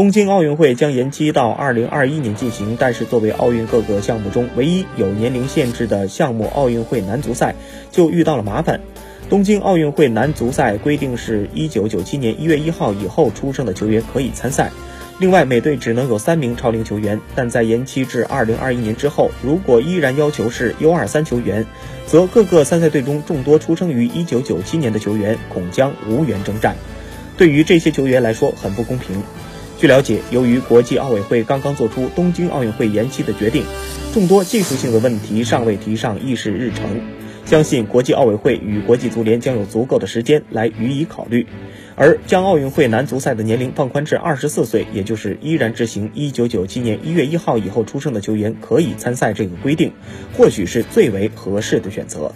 东京奥运会将延期到二零二一年进行，但是作为奥运各个项目中唯一有年龄限制的项目，奥运会男足赛就遇到了麻烦。东京奥运会男足赛规定是一九九七年一月一号以后出生的球员可以参赛，另外每队只能有三名超龄球员。但在延期至二零二一年之后，如果依然要求是 U 二三球员，则各个参赛队中众多出生于一九九七年的球员恐将无缘征战，对于这些球员来说很不公平。据了解，由于国际奥委会刚刚做出东京奥运会延期的决定，众多技术性的问题尚未提上议事日程。相信国际奥委会与国际足联将有足够的时间来予以考虑。而将奥运会男足赛的年龄放宽至二十四岁，也就是依然执行一九九七年一月一号以后出生的球员可以参赛这个规定，或许是最为合适的选择。